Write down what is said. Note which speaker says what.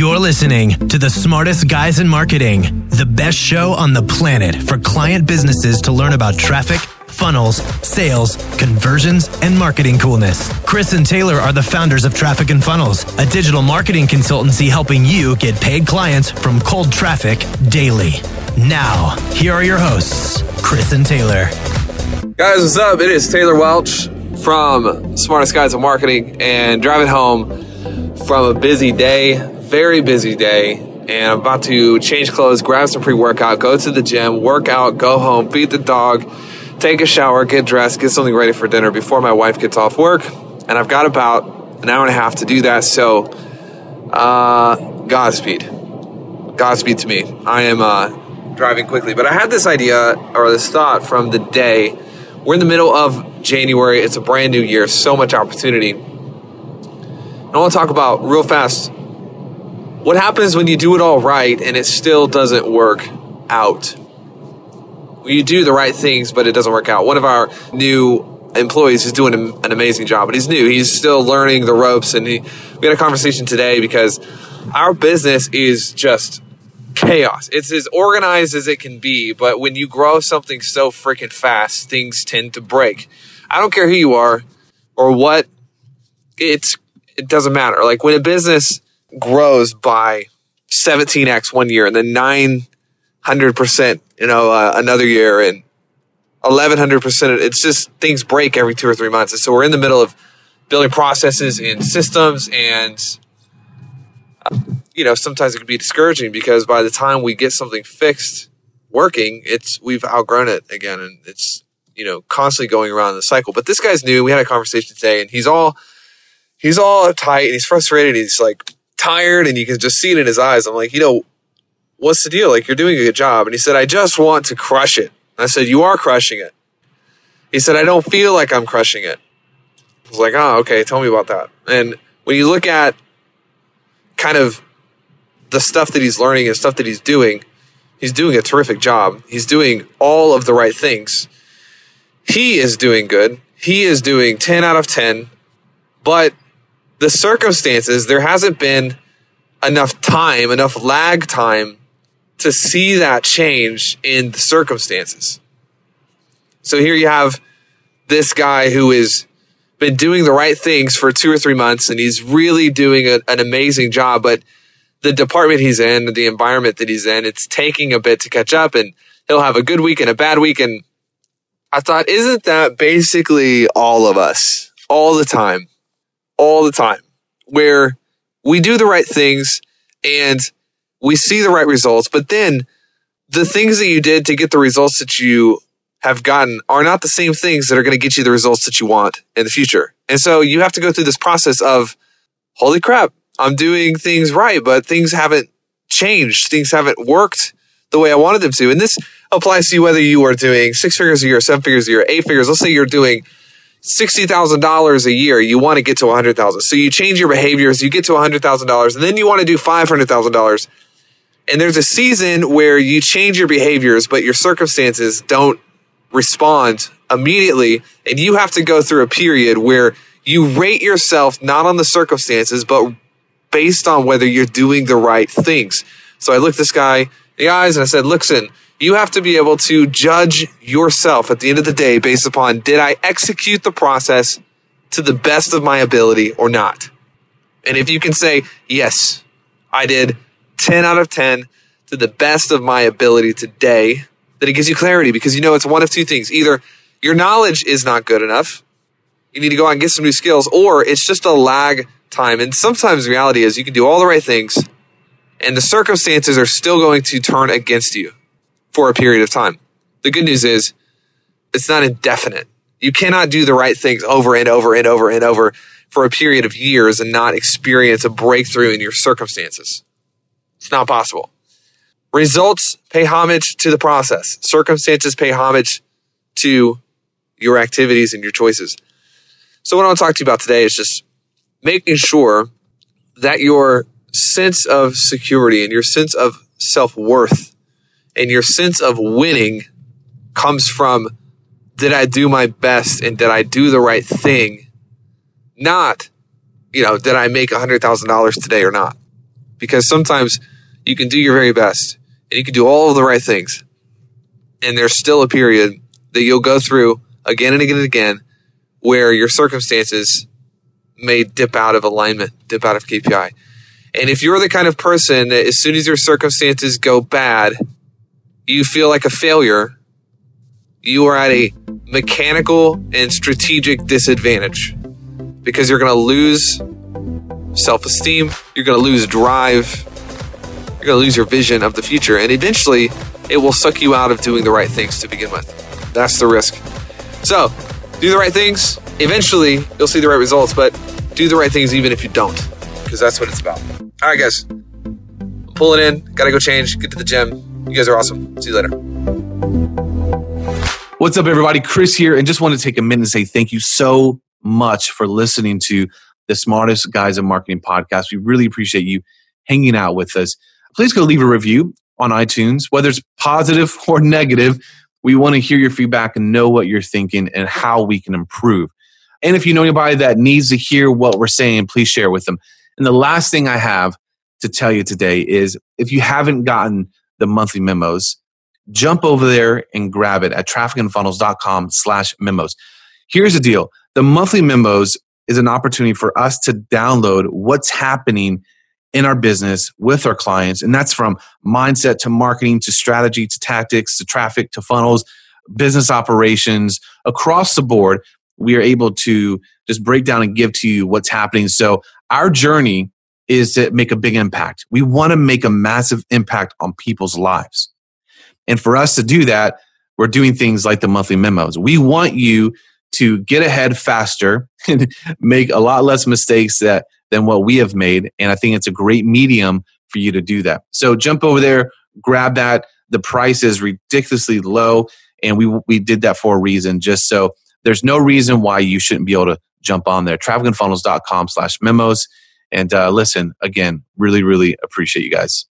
Speaker 1: You're listening to the smartest guys in marketing, the best show on the planet for client businesses to learn about traffic, funnels, sales, conversions, and marketing coolness. Chris and Taylor are the founders of Traffic and Funnels, a digital marketing consultancy helping you get paid clients from cold traffic daily. Now, here are your hosts, Chris and Taylor.
Speaker 2: Guys, what's up? It is Taylor Welch from Smartest Guys in Marketing and driving home from a busy day, very busy day. And I'm about to change clothes, grab some pre workout, go to the gym, work out, go home, feed the dog, take a shower, get dressed, get something ready for dinner before my wife gets off work. And I've got about an hour and a half to do that. So, uh, Godspeed. Godspeed to me. I am uh, driving quickly. But I had this idea or this thought from the day. We're in the middle of January. It's a brand new year, so much opportunity. I want to talk about real fast what happens when you do it all right and it still doesn't work out. You do the right things, but it doesn't work out. One of our new employees is doing an amazing job, but he's new. He's still learning the ropes. And he, we had a conversation today because our business is just chaos. It's as organized as it can be, but when you grow something so freaking fast, things tend to break. I don't care who you are or what it's it doesn't matter. Like when a business grows by 17x one year and then 900%, you know, uh, another year and 1100%, it's just things break every two or three months. And so we're in the middle of building processes and systems and, uh, you know, sometimes it can be discouraging because by the time we get something fixed working, it's, we've outgrown it again and it's, you know, constantly going around in the cycle. But this guy's new. We had a conversation today and he's all, he's all tight and he's frustrated. He's like tired and you can just see it in his eyes. I'm like, you know, what's the deal? Like, you're doing a good job. And he said, I just want to crush it. I said, You are crushing it. He said, I don't feel like I'm crushing it. I was like, Oh, okay. Tell me about that. And when you look at kind of the stuff that he's learning and stuff that he's doing, he's doing a terrific job. He's doing all of the right things. He is doing good. He is doing 10 out of 10. But the circumstances, there hasn't been enough time, enough lag time to see that change in the circumstances. So here you have this guy who has been doing the right things for two or three months and he's really doing a, an amazing job, but the department he's in, the environment that he's in, it's taking a bit to catch up and he'll have a good week and a bad week. And I thought, isn't that basically all of us all the time? All the time where we do the right things and we see the right results, but then the things that you did to get the results that you have gotten are not the same things that are going to get you the results that you want in the future. And so you have to go through this process of, holy crap, I'm doing things right, but things haven't changed. Things haven't worked the way I wanted them to. And this applies to you whether you are doing six figures a year, seven figures a year, eight figures. Let's say you're doing $60,000 a year, you want to get to 100,000. So you change your behaviors, you get to $100,000 and then you want to do $500,000. And there's a season where you change your behaviors but your circumstances don't respond immediately and you have to go through a period where you rate yourself not on the circumstances but based on whether you're doing the right things. So I looked this guy in the eyes and I said, "Listen, you have to be able to judge yourself at the end of the day based upon did I execute the process to the best of my ability or not? And if you can say, yes, I did 10 out of 10 to the best of my ability today, then it gives you clarity because you know it's one of two things. Either your knowledge is not good enough, you need to go out and get some new skills, or it's just a lag time. And sometimes the reality is you can do all the right things and the circumstances are still going to turn against you for a period of time. The good news is it's not indefinite. You cannot do the right things over and over and over and over for a period of years and not experience a breakthrough in your circumstances. It's not possible. Results pay homage to the process. Circumstances pay homage to your activities and your choices. So what I want to talk to you about today is just making sure that your sense of security and your sense of self-worth and your sense of winning comes from did I do my best and did I do the right thing? Not, you know, did I make $100,000 today or not? because sometimes you can do your very best and you can do all of the right things. And there's still a period that you'll go through again and again and again where your circumstances may dip out of alignment, dip out of KPI. And if you're the kind of person that as soon as your circumstances go bad, you feel like a failure, you are at a mechanical and strategic disadvantage because you're going to lose self esteem, you're going to lose drive, you're going to lose your vision of the future, and eventually it will suck you out of doing the right things to begin with. That's the risk. So, do the right things. Eventually, you'll see the right results, but do the right things even if you don't, because that's what it's about. All right, guys. I'm pulling in. Got to go change. Get to the gym. You guys are awesome. See you later.
Speaker 3: What's up, everybody? Chris here, and just want to take a minute and say thank you so much for listening to the Smartest Guys in Marketing podcast. We really appreciate you hanging out with us. Please go leave a review on iTunes, whether it's positive or negative. We want to hear your feedback and know what you're thinking and how we can improve. And if you know anybody that needs to hear what we're saying, please share with them. And the last thing I have to tell you today is if you haven't gotten the monthly memos, jump over there and grab it at trafficandfunnels.com slash memos. Here's the deal. The monthly memos is an opportunity for us to download what's happening in our business with our clients. And that's from mindset to marketing to strategy to tactics to traffic to funnels, business operations across the board. We are able to just break down and give to you what's happening. So, our journey is to make a big impact. We want to make a massive impact on people's lives. And for us to do that, we're doing things like the monthly memos. We want you to get ahead faster and make a lot less mistakes that than what we have made. And I think it's a great medium for you to do that. So jump over there, grab that. The price is ridiculously low. And we, we did that for a reason, just so there's no reason why you shouldn't be able to jump on there. Trafficandfunnels.com slash memos. And uh, listen, again, really, really appreciate you guys.